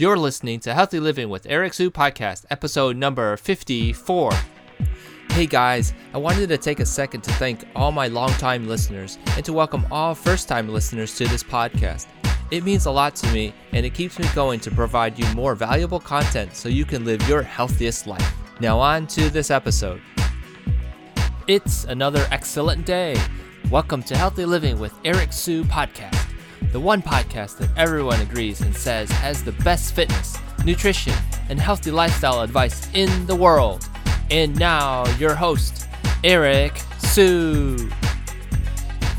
You're listening to Healthy Living with Eric Sue podcast, episode number 54. Hey guys, I wanted to take a second to thank all my longtime listeners and to welcome all first time listeners to this podcast. It means a lot to me and it keeps me going to provide you more valuable content so you can live your healthiest life. Now, on to this episode. It's another excellent day. Welcome to Healthy Living with Eric Sue podcast, the one podcast that everyone agrees and says has the best fitness, nutrition, and healthy lifestyle advice in the world. And now, your host, Eric Sue.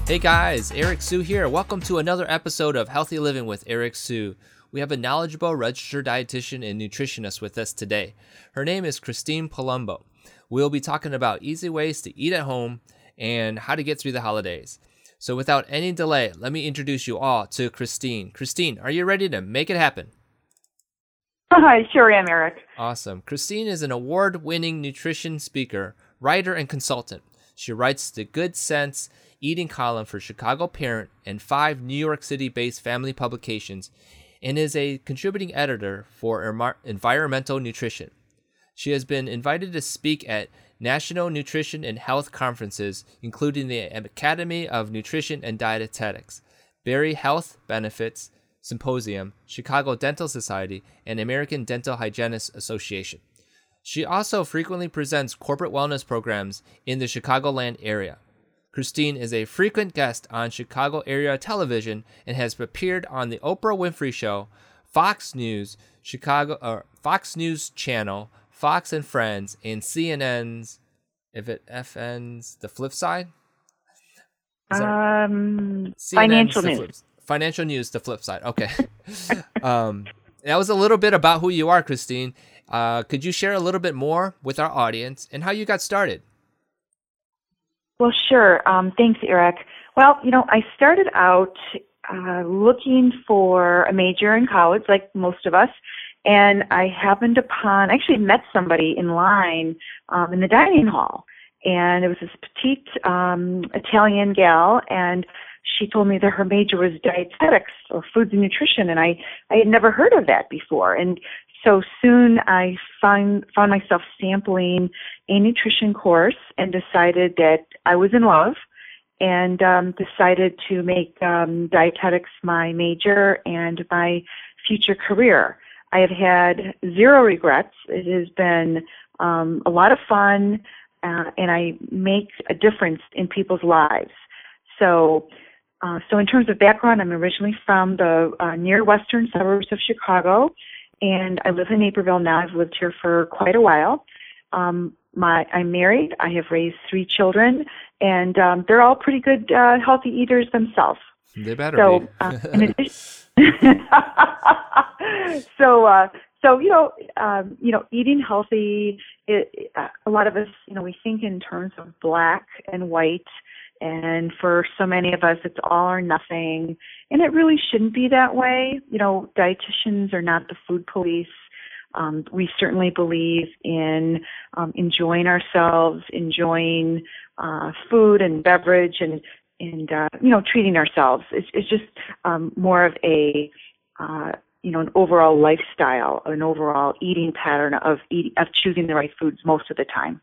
Hey guys, Eric Sue here. Welcome to another episode of Healthy Living with Eric Sue. We have a knowledgeable registered dietitian and nutritionist with us today. Her name is Christine Palumbo. We'll be talking about easy ways to eat at home and how to get through the holidays. So, without any delay, let me introduce you all to Christine. Christine, are you ready to make it happen? Hi, sure am, Eric. Awesome. Christine is an award winning nutrition speaker, writer, and consultant. She writes the Good Sense eating column for Chicago Parent and five New York City based family publications and is a contributing editor for Environmental Nutrition. She has been invited to speak at national nutrition and health conferences, including the Academy of Nutrition and Dietetics, Berry Health Benefits Symposium, Chicago Dental Society, and American Dental Hygienists Association. She also frequently presents corporate wellness programs in the Chicagoland area. Christine is a frequent guest on Chicago area television and has appeared on the Oprah Winfrey Show, Fox News, Chicago Fox News Channel, Fox and Friends, and CNN's if it FN's the flip side. Um, financial news. Flip, financial news, the flip side. Okay. um, that was a little bit about who you are, Christine. Uh, could you share a little bit more with our audience and how you got started? Well, sure. Um, thanks, Eric. Well, you know, I started out uh, looking for a major in college, like most of us, and I happened upon, I actually met somebody in line um, in the dining hall, and it was this petite um, Italian gal, and she told me that her major was dietetics or foods and nutrition, and I I had never heard of that before, and so soon I found found myself sampling a nutrition course and decided that I was in love and um, decided to make um, dietetics my major and my future career. I have had zero regrets. It has been um, a lot of fun, uh, and I make a difference in people's lives. So, uh, so in terms of background, I'm originally from the uh, near western suburbs of Chicago and I live in Naperville now. I've lived here for quite a while. Um, my I'm married. I have raised three children, and um, they're all pretty good, uh, healthy eaters themselves. They better so, be. uh, addition, so uh, so you know um, you know eating healthy. It, uh, a lot of us you know we think in terms of black and white and for so many of us, it's all or nothing. And it really shouldn't be that way. You know, dietitians are not the food police. Um, we certainly believe in um, enjoying ourselves, enjoying uh, food and beverage, and and uh, you know treating ourselves. It's, it's just um, more of a uh, you know an overall lifestyle, an overall eating pattern of eat, of choosing the right foods most of the time.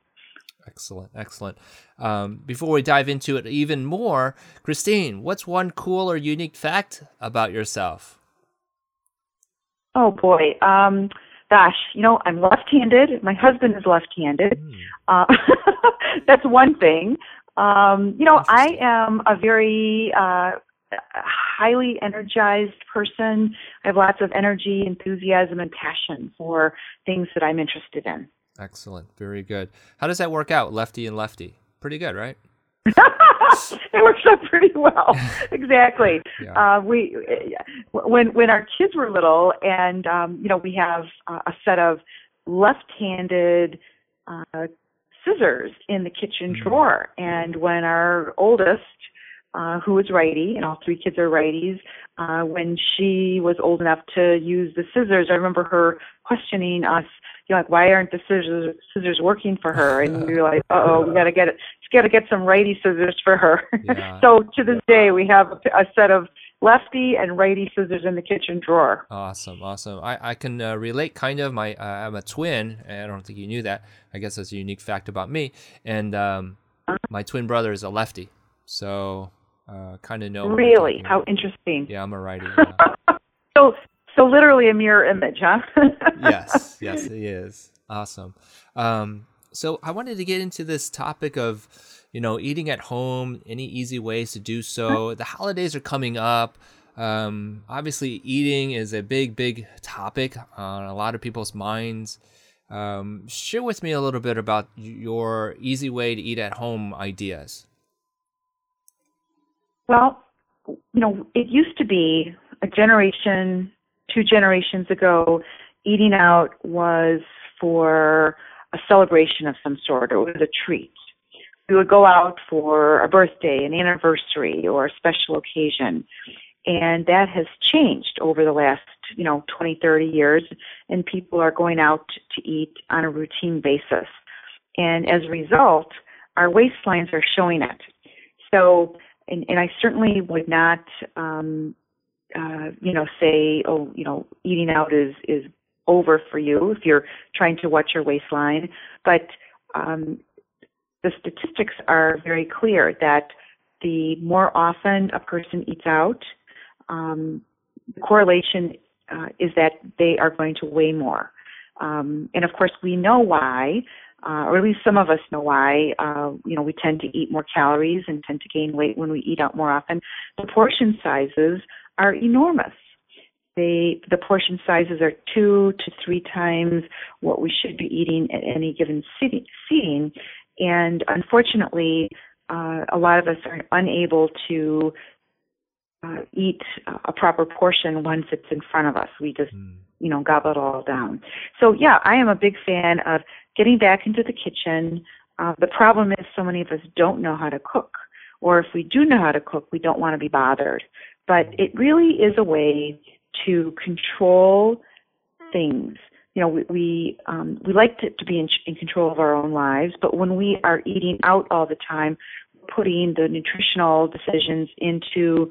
Excellent, excellent. Um, before we dive into it even more, Christine, what's one cool or unique fact about yourself? Oh boy, um, gosh, you know I'm left-handed. My husband is left-handed. Mm. Uh, that's one thing. Um, you know, I am a very uh, highly energized person. I have lots of energy, enthusiasm, and passion for things that I'm interested in. Excellent. Very good. How does that work out, lefty and lefty? Pretty good, right? it works out pretty well. exactly. Yeah. Uh, we when when our kids were little, and um, you know, we have uh, a set of left-handed uh, scissors in the kitchen mm-hmm. drawer, and when our oldest uh, who was righty, and all three kids are righties. Uh, when she was old enough to use the scissors, I remember her questioning us, you know, like, why aren't the scissors scissors working for her? And we were like, oh, we got to get it. Got to get some righty scissors for her. Yeah. so to this day, we have a, a set of lefty and righty scissors in the kitchen drawer. Awesome, awesome. I, I can uh, relate kind of. My uh, I'm a twin. I don't think you knew that. I guess that's a unique fact about me. And um, my twin brother is a lefty, so uh, kind of know. Really, how interesting. Yeah, I'm a righty. Yeah. so, so literally a mirror image, huh? yes, yes, it is. Awesome. Um, so I wanted to get into this topic of, you know, eating at home. Any easy ways to do so? The holidays are coming up. Um, obviously, eating is a big, big topic on a lot of people's minds. Um, share with me a little bit about your easy way to eat at home ideas. Well, you know, it used to be a generation, two generations ago, eating out was for a celebration of some sort, or it was a treat. We would go out for a birthday, an anniversary, or a special occasion. And that has changed over the last, you know, 20, 30 years, and people are going out to eat on a routine basis. And as a result, our waistlines are showing it. So, and, and I certainly would not, um, uh, you know, say, oh, you know, eating out is is over for you if you're trying to watch your waistline. But um, the statistics are very clear that the more often a person eats out, um, the correlation uh, is that they are going to weigh more. Um, and of course, we know why, uh, or at least some of us know why. Uh, you know, we tend to eat more calories and tend to gain weight when we eat out more often. The portion sizes are enormous they the portion sizes are two to three times what we should be eating at any given seating, and unfortunately, uh, a lot of us are unable to uh, eat a proper portion once it's in front of us. We just mm. you know gobble it all down. So yeah, I am a big fan of getting back into the kitchen. Uh, the problem is so many of us don't know how to cook, or if we do know how to cook, we don't want to be bothered. But it really is a way to control things. You know, we we, um, we like to, to be in, in control of our own lives, but when we are eating out all the time, putting the nutritional decisions into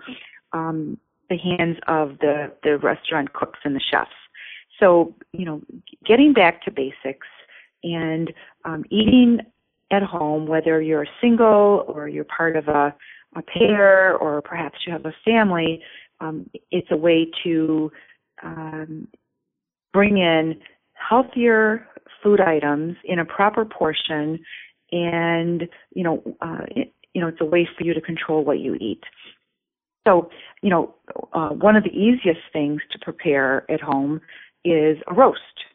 um, the hands of the the restaurant cooks and the chefs. So you know, getting back to basics and um, eating at home, whether you're single or you're part of a, a pair or perhaps you have a family, um, it's a way to um, bring in healthier food items in a proper portion, and you know, uh, it, you know, it's a way for you to control what you eat. So, you know, uh, one of the easiest things to prepare at home is a roast,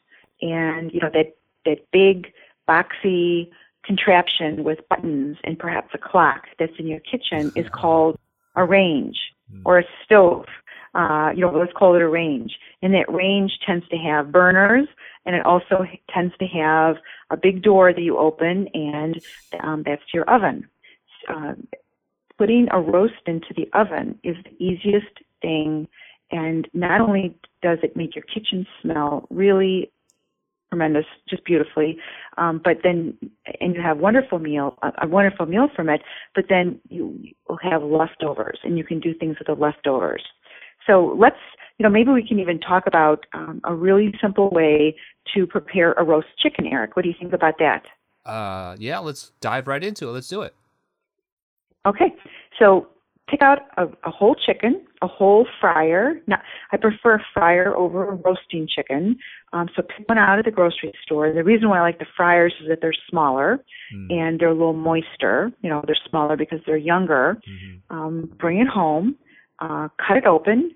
and you know that that big boxy contraption with buttons and perhaps a clock that's in your kitchen is called a range or a stove. Uh, you know, let's call it a range. And that range tends to have burners, and it also tends to have a big door that you open, and um, that's your oven. Uh, putting a roast into the oven is the easiest thing, and not only does it make your kitchen smell really tremendous, just beautifully. Um, but then, and you have wonderful meal, a, a wonderful meal from it. But then you will have leftovers, and you can do things with the leftovers. So let's, you know, maybe we can even talk about um, a really simple way to prepare a roast chicken, Eric. What do you think about that? Uh, yeah, let's dive right into it. Let's do it. Okay, so pick out a, a whole chicken, a whole fryer. Now, I prefer a fryer over a roasting chicken. Um, so pick one out of the grocery store. The reason why I like the fryers is that they're smaller mm. and they're a little moister. You know, they're smaller because they're younger. Mm-hmm. Um, bring it home, uh, cut it open.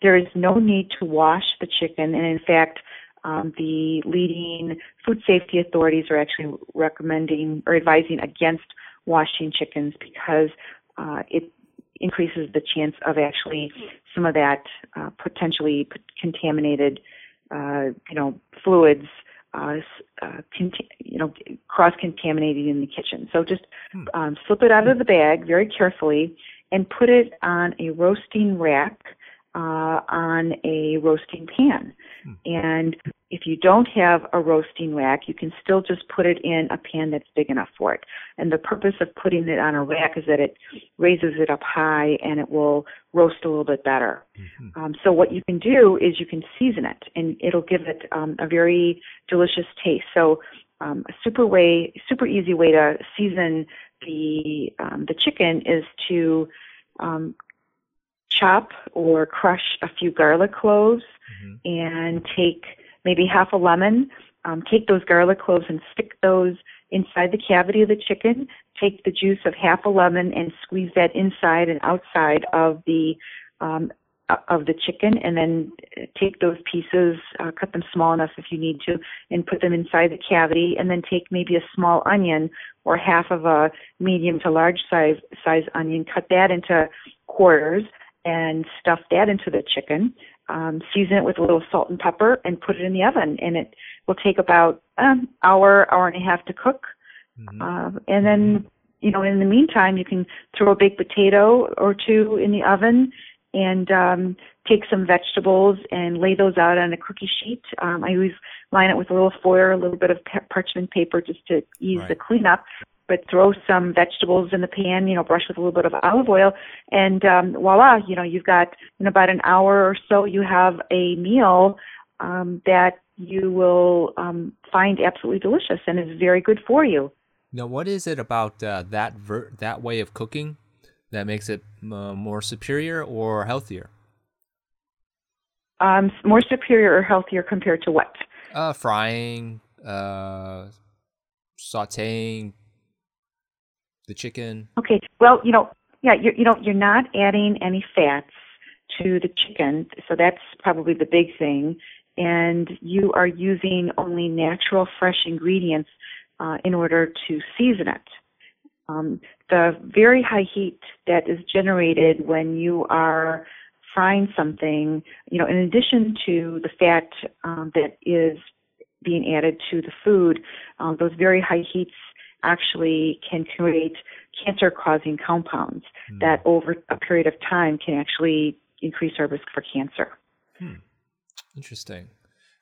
There is no need to wash the chicken, and in fact, um, the leading food safety authorities are actually recommending or advising against washing chickens because uh, it increases the chance of actually some of that uh, potentially contaminated, uh, you know, fluids, uh, uh, you know, cross contaminating in the kitchen. So just hmm. um, slip it out of the bag very carefully and put it on a roasting rack uh, on a roasting pan. Hmm. And if you don't have a roasting rack, you can still just put it in a pan that's big enough for it. And the purpose of putting it on a rack is that it raises it up high and it will roast a little bit better. Mm-hmm. Um, so what you can do is you can season it, and it'll give it um, a very delicious taste. So um, a super way, super easy way to season the um, the chicken is to um, chop or crush a few garlic cloves mm-hmm. and take maybe half a lemon. Um, take those garlic cloves and stick those inside the cavity of the chicken. Take the juice of half a lemon and squeeze that inside and outside of the um, of the chicken, and then take those pieces, uh, cut them small enough if you need to, and put them inside the cavity. And then take maybe a small onion or half of a medium to large size size onion, cut that into quarters, and stuff that into the chicken. Um, season it with a little salt and pepper and put it in the oven. And it will take about an um, hour, hour and a half to cook. Mm-hmm. Uh, and then, you know, in the meantime, you can throw a baked potato or two in the oven and um, take some vegetables and lay those out on a cookie sheet. Um, I always line it with a little foil, a little bit of parchment paper just to ease right. the cleanup but throw some vegetables in the pan, you know, brush with a little bit of olive oil, and um, voila, you know, you've got in about an hour or so, you have a meal um, that you will um, find absolutely delicious and is very good for you. Now, what is it about uh, that ver- that way of cooking that makes it uh, more superior or healthier? Um, more superior or healthier compared to what? Uh, frying, uh, sautéing, the chicken? Okay. Well, you know, yeah, you're, you know, you're not adding any fats to the chicken, so that's probably the big thing. And you are using only natural, fresh ingredients uh, in order to season it. Um, the very high heat that is generated when you are frying something, you know, in addition to the fat um, that is being added to the food, um, those very high heats actually can create cancer causing compounds mm. that over a period of time can actually increase our risk for cancer. Hmm. Interesting.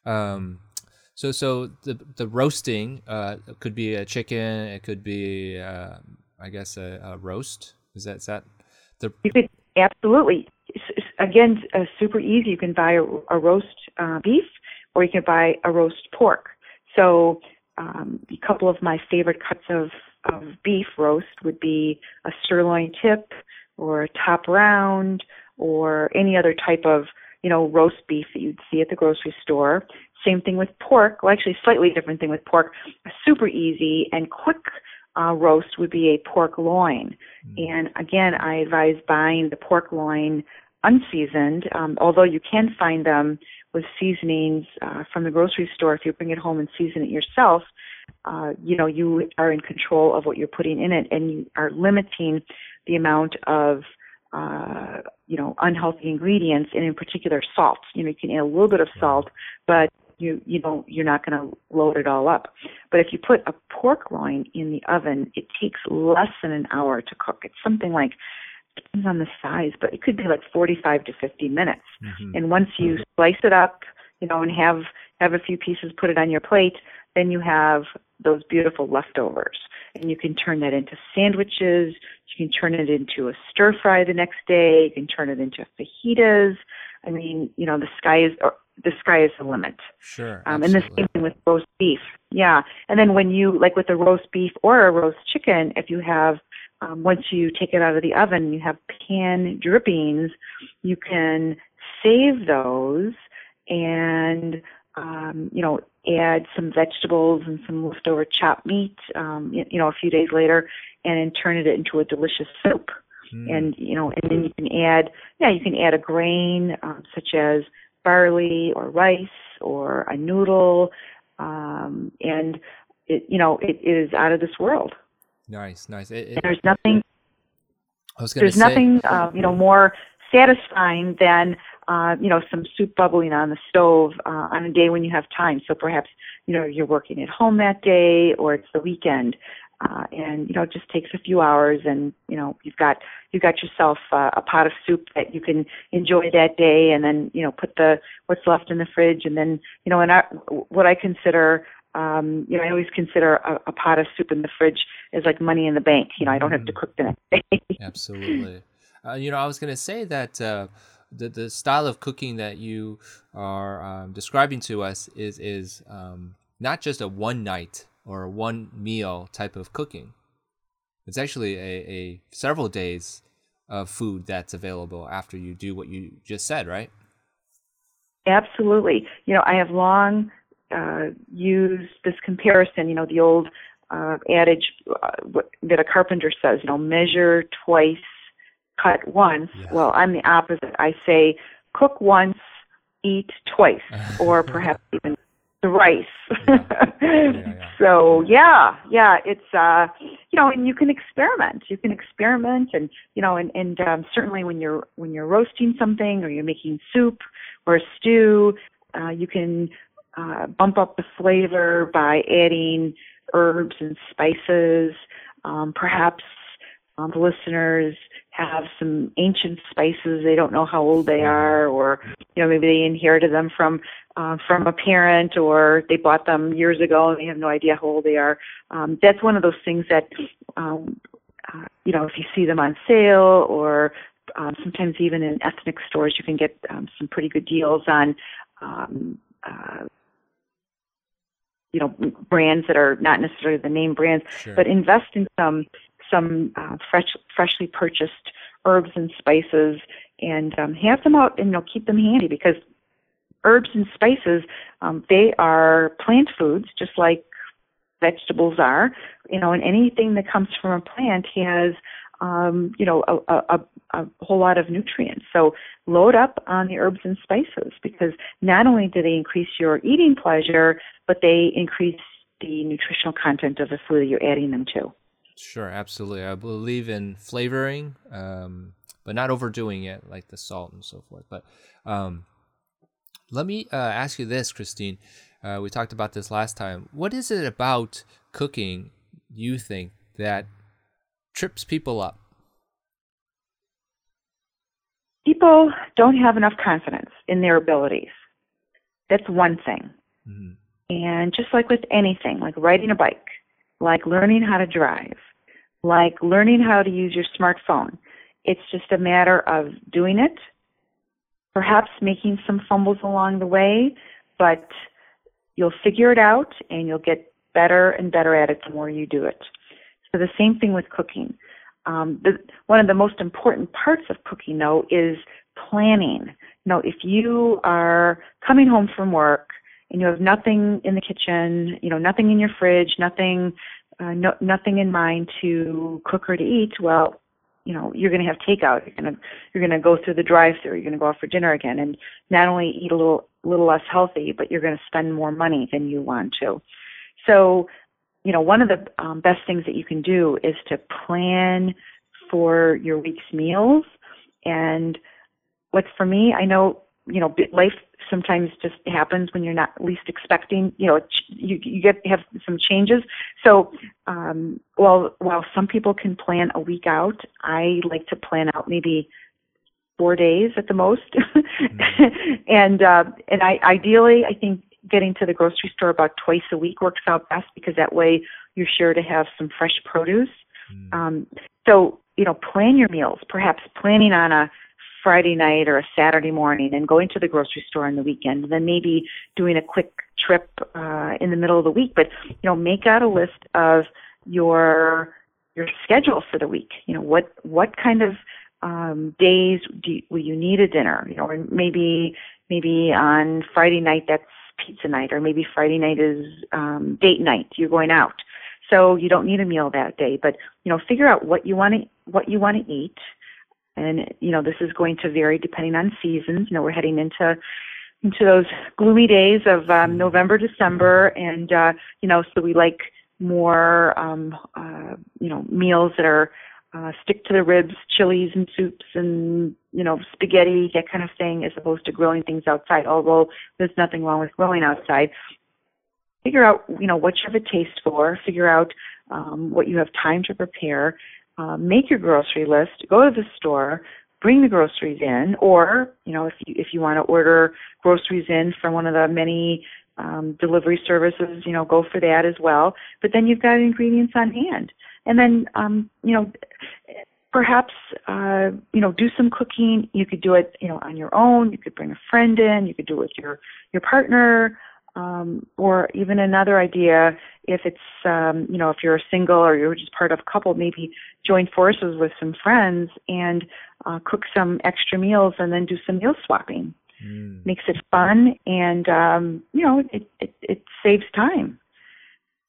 Um, so, so the the roasting uh, could be a chicken. It could be, uh, I guess, a, a, roast. Is that is that the? You could absolutely. Again, uh, super easy. You can buy a, a roast uh, beef, or you can buy a roast pork. So um, a couple of my favorite cuts of, of beef roast would be a sirloin tip or a top round or any other type of you know roast beef that you'd see at the grocery store. Same thing with pork. Well, actually, slightly different thing with pork. A super easy and quick uh, roast would be a pork loin. Mm. And again, I advise buying the pork loin unseasoned, um, although you can find them with seasonings uh, from the grocery store. If you bring it home and season it yourself, uh, you know you are in control of what you're putting in it, and you are limiting the amount of uh, you know unhealthy ingredients, and in particular salt. You know you can add a little bit of salt, but you you don't you're not going to load it all up. But if you put a pork loin in the oven, it takes less than an hour to cook. It's something like depends on the size, but it could be like 45 to 50 minutes. Mm-hmm. And once you slice it up, you know, and have have a few pieces, put it on your plate, then you have those beautiful leftovers. And you can turn that into sandwiches. You can turn it into a stir fry the next day. You can turn it into fajitas. I mean, you know, the sky is the sky is the limit. Sure. Um, and the same thing with roast beef. Yeah. And then when you like with a roast beef or a roast chicken, if you have um, once you take it out of the oven, you have pan drippings. You can save those and um, you know add some vegetables and some leftover chopped meat. Um, you know, a few days later, and then turn it into a delicious soup. Mm. And you know, and then you can add yeah, you can add a grain um, such as barley or rice or a noodle, um, and it you know it is out of this world. Nice, nice. It, it, there's nothing. there's say, nothing, um, you know, more satisfying than uh, you know some soup bubbling on the stove uh, on a day when you have time. So perhaps you know you're working at home that day, or it's the weekend, uh, and you know it just takes a few hours, and you know you've got you've got yourself uh, a pot of soup that you can enjoy that day, and then you know put the what's left in the fridge, and then you know and I, what I consider um, you know, I always consider a, a pot of soup in the fridge as like money in the bank. You know, I don't have to mm. cook the next day. Absolutely. Uh, you know, I was going to say that uh, the the style of cooking that you are um, describing to us is is um, not just a one night or a one meal type of cooking. It's actually a, a several days of food that's available after you do what you just said, right? Absolutely. You know, I have long uh, used this comparison. You know, the old uh, adage uh, that a carpenter says. You know, measure twice, cut once. Yeah. Well, I'm the opposite. I say cook once, eat twice, or perhaps even thrice. Yeah. Yeah, yeah. so yeah, yeah, it's uh, you know, and you can experiment. You can experiment, and you know, and and um, certainly when you're when you're roasting something or you're making soup or a stew, uh, you can uh, bump up the flavor by adding herbs and spices. Um, perhaps um, the listeners have some ancient spices they don't know how old they are or you know maybe they inherited them from uh, from a parent or they bought them years ago and they have no idea how old they are um, that's one of those things that um, uh, you know if you see them on sale or um, sometimes even in ethnic stores you can get um, some pretty good deals on um, uh, you know brands that are not necessarily the name brands sure. but invest in some some uh, fresh, freshly purchased herbs and spices and um, have them out and you know keep them handy because herbs and spices um, they are plant foods just like vegetables are. You know and anything that comes from a plant has um, you know a, a, a whole lot of nutrients. So load up on the herbs and spices because not only do they increase your eating pleasure but they increase the nutritional content of the food that you're adding them to Sure, absolutely. I believe in flavoring, um, but not overdoing it, like the salt and so forth. But um, let me uh, ask you this, Christine. Uh, we talked about this last time. What is it about cooking you think that trips people up? People don't have enough confidence in their abilities. That's one thing. Mm-hmm. And just like with anything, like riding a bike, like learning how to drive, like learning how to use your smartphone. It's just a matter of doing it, perhaps making some fumbles along the way, but you'll figure it out and you'll get better and better at it the more you do it. So the same thing with cooking. Um, the, one of the most important parts of cooking, though, is planning. You know, if you are coming home from work and you have nothing in the kitchen, you know, nothing in your fridge, nothing, uh, no, nothing in mind to cook or to eat, well, you know, you're going to have takeout. You're going to you're going to go through the drive-through. You're going to go out for dinner again, and not only eat a little little less healthy, but you're going to spend more money than you want to. So, you know, one of the um, best things that you can do is to plan for your week's meals. And like for me, I know you know life sometimes just happens when you're not least expecting you know you you get have some changes so um while while some people can plan a week out i like to plan out maybe four days at the most mm-hmm. and uh and i ideally i think getting to the grocery store about twice a week works out best because that way you're sure to have some fresh produce mm. um so you know plan your meals perhaps planning on a Friday night or a Saturday morning and going to the grocery store on the weekend, and then maybe doing a quick trip uh, in the middle of the week. But you know, make out a list of your your schedule for the week. You know, what what kind of um, days do you, will you need a dinner? You know, or maybe maybe on Friday night that's pizza night, or maybe Friday night is um, date night. You're going out, so you don't need a meal that day. But you know, figure out what you want to what you want to eat and you know this is going to vary depending on seasons. You know we're heading into into those gloomy days of um, November, December, and uh, you know so we like more um, uh, you know meals that are uh, stick to the ribs, chilies and soups and you know spaghetti that kind of thing, as opposed to grilling things outside. Although there's nothing wrong with grilling outside. Figure out you know what you have a taste for. Figure out um, what you have time to prepare. Uh, make your grocery list. Go to the store. Bring the groceries in, or you know, if you if you want to order groceries in from one of the many um, delivery services, you know, go for that as well. But then you've got ingredients on hand, and then um, you know, perhaps uh, you know do some cooking. You could do it you know on your own. You could bring a friend in. You could do it with your your partner. Um, or even another idea, if it's um, you know if you're a single or you're just part of a couple, maybe join forces with some friends and uh, cook some extra meals and then do some meal swapping. Mm. Makes it fun and um, you know it, it it saves time.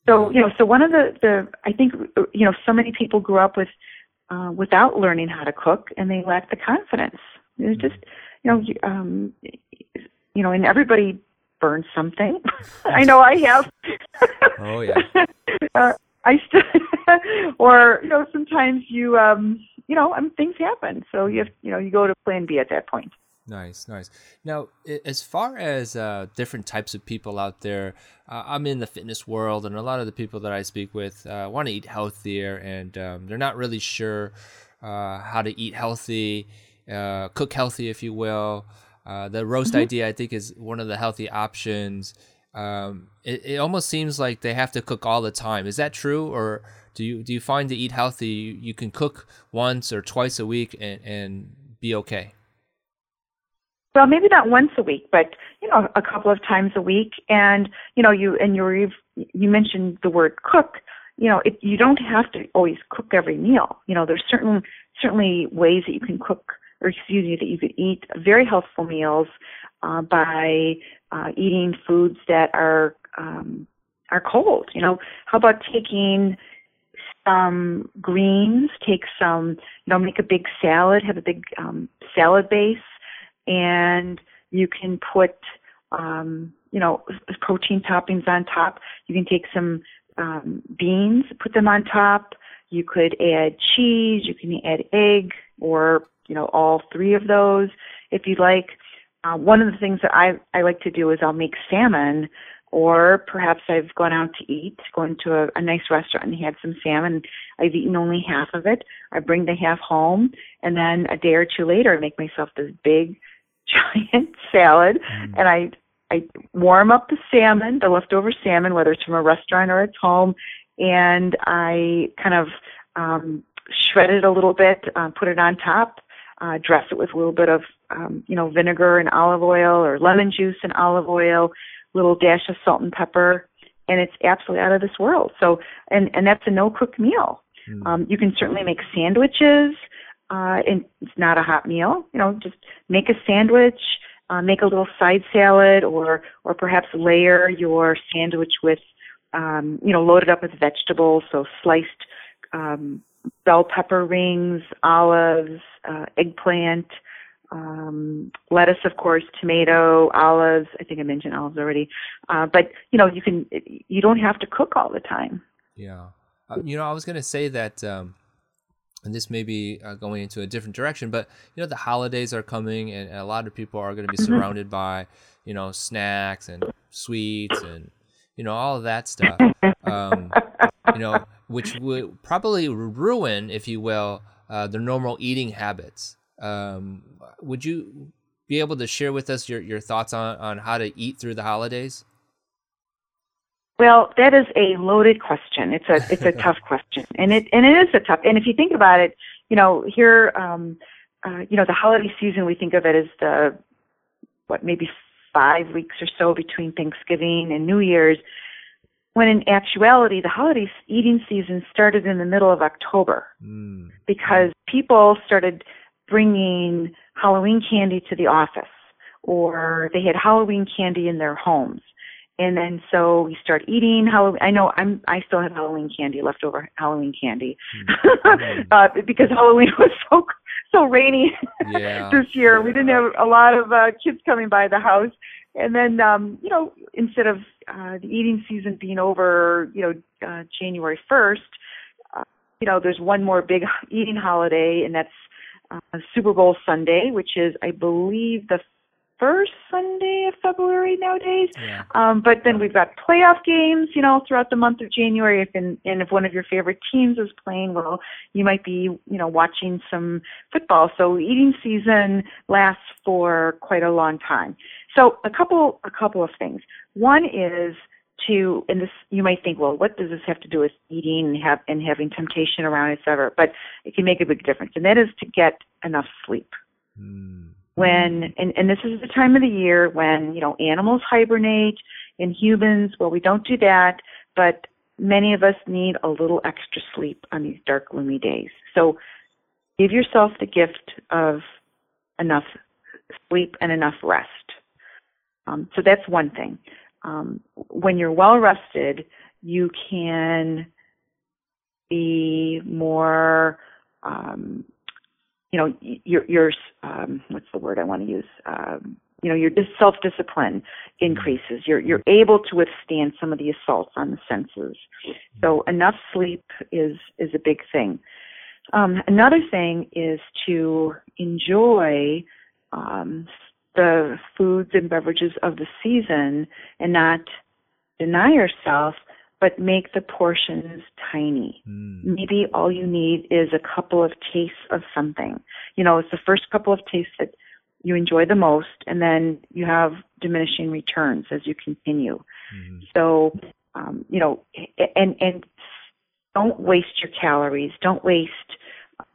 So you know so one of the the I think you know so many people grew up with uh, without learning how to cook, and they lack the confidence. It's just, you know, um, you know, and everybody burns something. I know I have. oh yeah. uh, I still, or you know, sometimes you, um, you know, um, things happen. So you have, you know, you go to Plan B at that point. Nice, nice. Now, as far as uh, different types of people out there, uh, I'm in the fitness world, and a lot of the people that I speak with uh, want to eat healthier, and um, they're not really sure uh, how to eat healthy, uh, cook healthy, if you will. Uh, the roast mm-hmm. idea, I think, is one of the healthy options. Um, it, it almost seems like they have to cook all the time. Is that true, or do you do you find to eat healthy, you, you can cook once or twice a week and, and be okay? well maybe not once a week but you know a couple of times a week and you know you and you you mentioned the word cook you know it, you don't have to always cook every meal you know there's certain certainly ways that you can cook or excuse me that you could eat very healthful meals uh, by uh, eating foods that are um, are cold you know how about taking some greens take some you know make a big salad have a big um, salad base and you can put um, you know protein toppings on top. You can take some um, beans, put them on top. You could add cheese. You can add egg, or you know all three of those if you like. Uh, one of the things that I I like to do is I'll make salmon, or perhaps I've gone out to eat, gone to a, a nice restaurant and had some salmon. I've eaten only half of it. I bring the half home, and then a day or two later, I make myself this big giant salad mm. and I I warm up the salmon, the leftover salmon, whether it's from a restaurant or it's home, and I kind of um, shred it a little bit, uh, put it on top, uh, dress it with a little bit of um, you know vinegar and olive oil or lemon juice and olive oil, little dash of salt and pepper, and it's absolutely out of this world. So and and that's a no cook meal. Mm. Um, you can certainly make sandwiches uh, and it's not a hot meal. You know, just make a sandwich, uh, make a little side salad, or or perhaps layer your sandwich with, um, you know, load it up with vegetables. So sliced um, bell pepper rings, olives, uh, eggplant, um, lettuce, of course, tomato, olives. I think I mentioned olives already. Uh, but you know, you can you don't have to cook all the time. Yeah, uh, you know, I was going to say that. Um, and this may be uh, going into a different direction but you know the holidays are coming and, and a lot of people are going to be mm-hmm. surrounded by you know snacks and sweets and you know all of that stuff um, you know which would probably ruin if you will uh, their normal eating habits um, would you be able to share with us your, your thoughts on, on how to eat through the holidays well, that is a loaded question. It's a it's a tough question, and it and it is a tough. And if you think about it, you know, here, um, uh, you know, the holiday season, we think of it as the what maybe five weeks or so between Thanksgiving and New Year's, when in actuality, the holiday eating season started in the middle of October mm. because people started bringing Halloween candy to the office, or they had Halloween candy in their homes and then so we start eating Halloween. I know I'm I still have Halloween candy leftover Halloween candy mm-hmm. uh, because Halloween was so so rainy yeah. this year. We didn't have a lot of uh, kids coming by the house, and then um, you know instead of uh, the eating season being over, you know uh, January first, uh, you know there's one more big eating holiday, and that's uh, Super Bowl Sunday, which is I believe the first Sunday of February nowadays. Yeah. Um, but then we've got playoff games, you know, throughout the month of January. If in, and if one of your favorite teams is playing, well, you might be, you know, watching some football. So eating season lasts for quite a long time. So a couple, a couple of things. One is to, and this you might think, well, what does this have to do with eating and have and having temptation around, et cetera? But it can make a big difference, and that is to get enough sleep. Mm. When and, and this is the time of the year when you know animals hibernate and humans, well, we don't do that, but many of us need a little extra sleep on these dark, gloomy days. So give yourself the gift of enough sleep and enough rest. Um, so that's one thing. Um, when you're well rested, you can be more, um, you know, your your um, what's the word I want to use? Um, you know, your self discipline increases. You're you're able to withstand some of the assaults on the senses. So enough sleep is is a big thing. Um, another thing is to enjoy um, the foods and beverages of the season and not deny yourself, but make the portions tiny. Mm. Maybe all you need is a couple of tastes of something. You know, it's the first couple of tastes that you enjoy the most, and then you have diminishing returns as you continue. Mm. So, um, you know, and and don't waste your calories. Don't waste,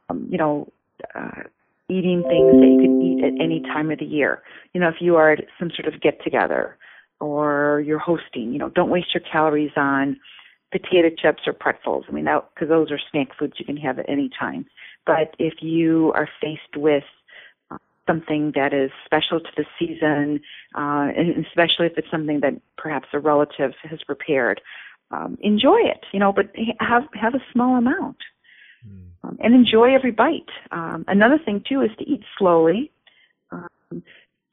um, you know, uh, eating things that you can eat at any time of the year. You know, if you are at some sort of get together or you're hosting, you know, don't waste your calories on potato chips or pretzels. I mean, that because those are snack foods you can have at any time. But if you are faced with uh, something that is special to the season, uh, and especially if it's something that perhaps a relative has prepared, um, enjoy it. You know, but have have a small amount um, and enjoy every bite. Um, another thing too is to eat slowly. Um,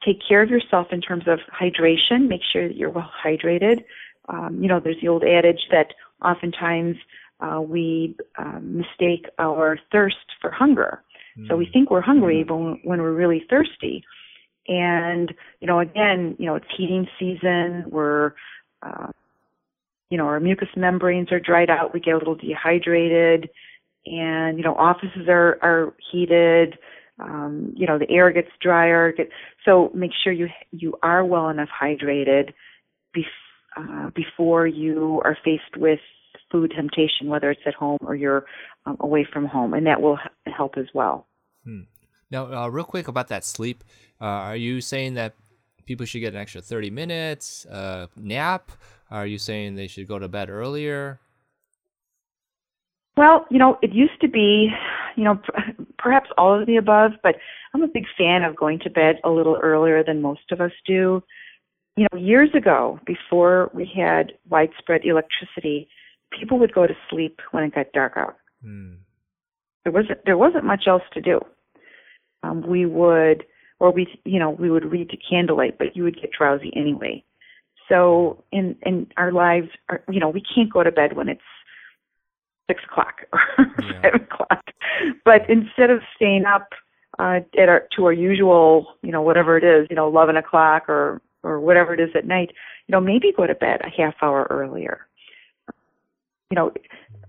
take care of yourself in terms of hydration. Make sure that you're well hydrated. Um, you know, there's the old adage that oftentimes uh, we um, mistake our thirst for hunger. Mm. So we think we're hungry when, when we're really thirsty. And you know, again, you know, it's heating season. We're uh, you know, our mucous membranes are dried out. We get a little dehydrated and you know offices are are heated um, you know the air gets drier get, so make sure you you are well enough hydrated bef- uh, before you are faced with food temptation whether it's at home or you're um, away from home and that will h- help as well. Hmm. now uh, real quick about that sleep uh, are you saying that people should get an extra 30 minutes uh, nap? Are you saying they should go to bed earlier? Well, you know, it used to be, you know, perhaps all of the above, but I'm a big fan of going to bed a little earlier than most of us do. You know, years ago, before we had widespread electricity, people would go to sleep when it got dark out. Mm. There wasn't there wasn't much else to do. Um, we would, or we, you know, we would read to candlelight, but you would get drowsy anyway. So in in our lives, are, you know, we can't go to bed when it's six o'clock or yeah. five o'clock. But instead of staying up uh, at our to our usual, you know, whatever it is, you know, eleven o'clock or or whatever it is at night, you know, maybe go to bed a half hour earlier. You know,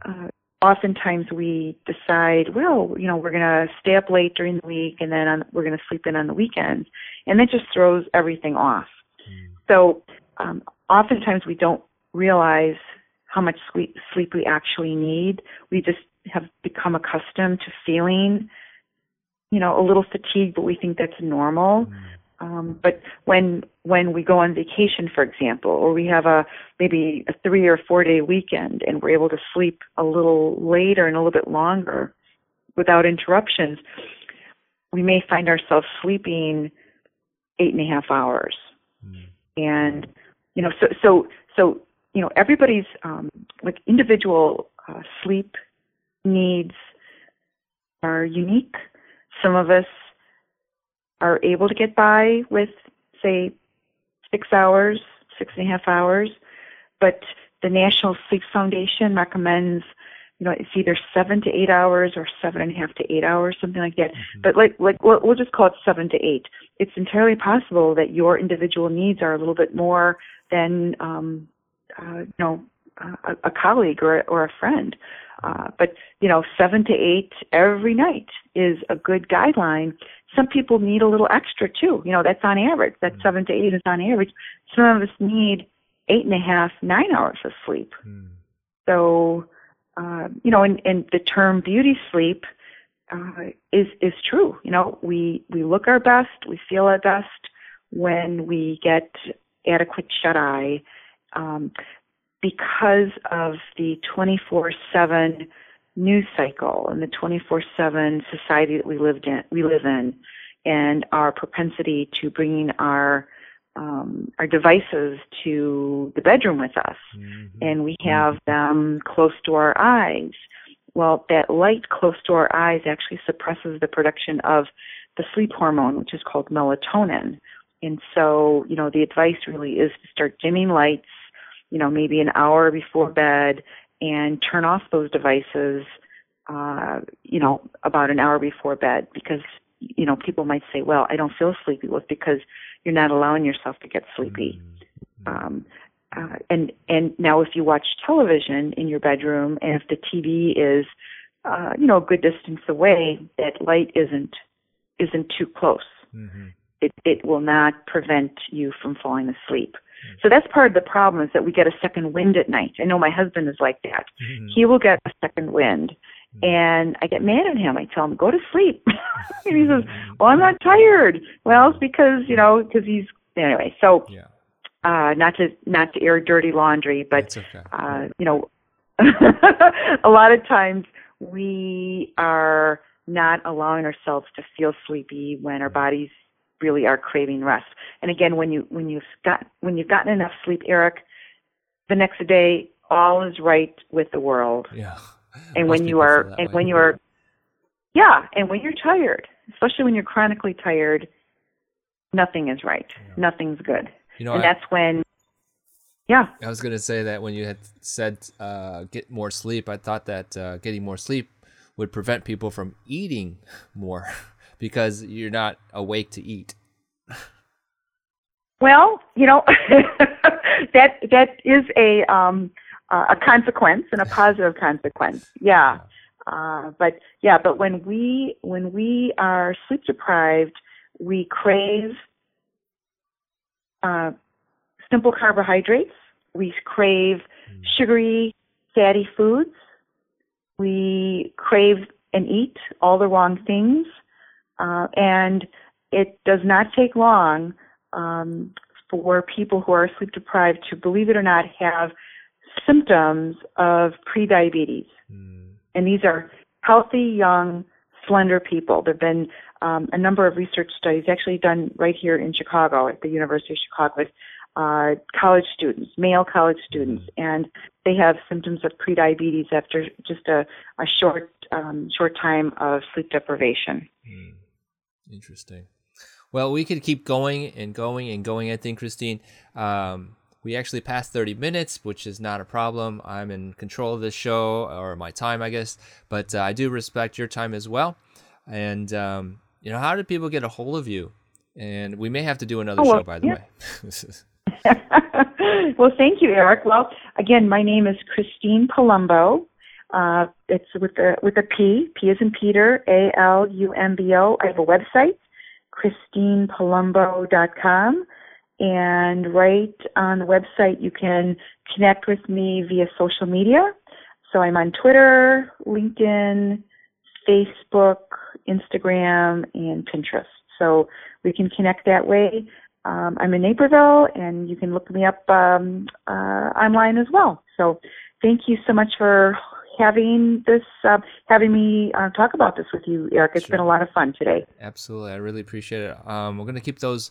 uh, oftentimes we decide, well, you know, we're going to stay up late during the week and then on, we're going to sleep in on the weekends, and that just throws everything off. Mm. So um, oftentimes we don't realize how much sleep, sleep we actually need. We just have become accustomed to feeling, you know, a little fatigued, but we think that's normal. Mm. Um, but when when we go on vacation, for example, or we have a maybe a three or four day weekend, and we're able to sleep a little later and a little bit longer without interruptions, we may find ourselves sleeping eight and a half hours. Mm. And you know, so so so you know, everybody's um, like individual uh, sleep needs are unique. Some of us are able to get by with, say, six hours, six and a half hours, but the National Sleep Foundation recommends you know, it's either seven to eight hours or seven and a half to eight hours, something like that. Mm-hmm. But like, like we'll, we'll just call it seven to eight. It's entirely possible that your individual needs are a little bit more than, um, uh, you know, a, a colleague or or a friend. Uh, but you know, seven to eight every night is a good guideline. Some people need a little extra too. You know, that's on average. That mm. seven to eight is on average. Some of us need eight and a half, nine hours of sleep. Mm. So, uh, you know, and, and the term beauty sleep uh, is is true. You know, we we look our best, we feel our best when we get adequate shut eye. Um, because of the 24 7 news cycle and the 24 7 society that we lived in, we live in, and our propensity to bringing our um, our devices to the bedroom with us, mm-hmm. and we have them close to our eyes. Well, that light close to our eyes actually suppresses the production of the sleep hormone, which is called melatonin. And so, you know, the advice really is to start dimming lights you know, maybe an hour before bed and turn off those devices, uh, you know, about an hour before bed because, you know, people might say, well, I don't feel sleepy. Well, it's because you're not allowing yourself to get sleepy. Mm-hmm. Um, uh, and and now if you watch television in your bedroom and if the TV is uh, you know a good distance away, that light isn't isn't too close. Mm-hmm. It it will not prevent you from falling asleep. So that's part of the problem is that we get a second wind at night. I know my husband is like that. Mm-hmm. He will get a second wind. Mm-hmm. And I get mad at him. I tell him, go to sleep. and he says, well, I'm not tired. Well, it's because, you know, because he's, anyway. So, yeah. uh, not to, not to air dirty laundry, but, okay. uh, you know, a lot of times we are not allowing ourselves to feel sleepy when our bodies really are craving rest. And again, when you when you've got when you've gotten enough sleep, Eric, the next day all is right with the world. Yeah. And when you are and way. when you are yeah, and when you're tired, especially when you're chronically tired, nothing is right. Yeah. Nothing's good. You know, and I, that's when yeah. I was going to say that when you had said uh, get more sleep, I thought that uh, getting more sleep would prevent people from eating more because you're not awake to eat. Well, you know, that that is a um, a consequence and a positive consequence. Yeah. Uh, but yeah, but when we when we are sleep deprived, we crave uh, simple carbohydrates. We crave mm. sugary, fatty foods. We crave and eat all the wrong things. Uh, and it does not take long um, for people who are sleep deprived to, believe it or not, have symptoms of prediabetes. Mm. And these are healthy, young, slender people. There have been um, a number of research studies actually done right here in Chicago at the University of Chicago with uh, college students, male college students, mm. and they have symptoms of prediabetes after just a, a short um, short time of sleep deprivation. Mm. Interesting. Well, we could keep going and going and going. I think, Christine. Um, we actually passed 30 minutes, which is not a problem. I'm in control of this show or my time, I guess. But uh, I do respect your time as well. And um, you know, how do people get a hold of you? And we may have to do another oh, well, show, by the yeah. way. well, thank you, Eric. Well, again, my name is Christine Palumbo. Uh, it's with a with a P. P is in Peter. A L U M B O. I have a website, ChristinePalumbo.com, and right on the website you can connect with me via social media. So I'm on Twitter, LinkedIn, Facebook, Instagram, and Pinterest. So we can connect that way. Um, I'm in Naperville, and you can look me up um, uh, online as well. So thank you so much for having this, uh, having me uh, talk about this with you, Eric. It's sure. been a lot of fun today. Absolutely, I really appreciate it. Um, we're going to keep those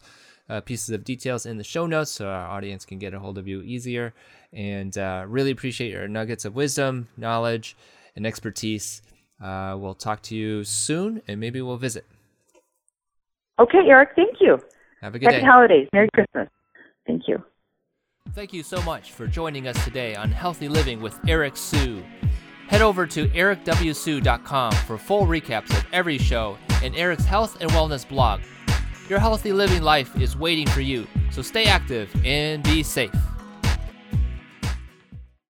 uh, pieces of details in the show notes so our audience can get a hold of you easier. And uh, really appreciate your nuggets of wisdom, knowledge, and expertise. Uh, we'll talk to you soon, and maybe we'll visit. Okay, Eric. Thank you. Have a good Happy day. holidays. Merry Christmas. Thank you. Thank you so much for joining us today on Healthy Living with Eric Sue. Head over to ericwsu.com for full recaps of every show and Eric's health and wellness blog. Your healthy living life is waiting for you, so stay active and be safe.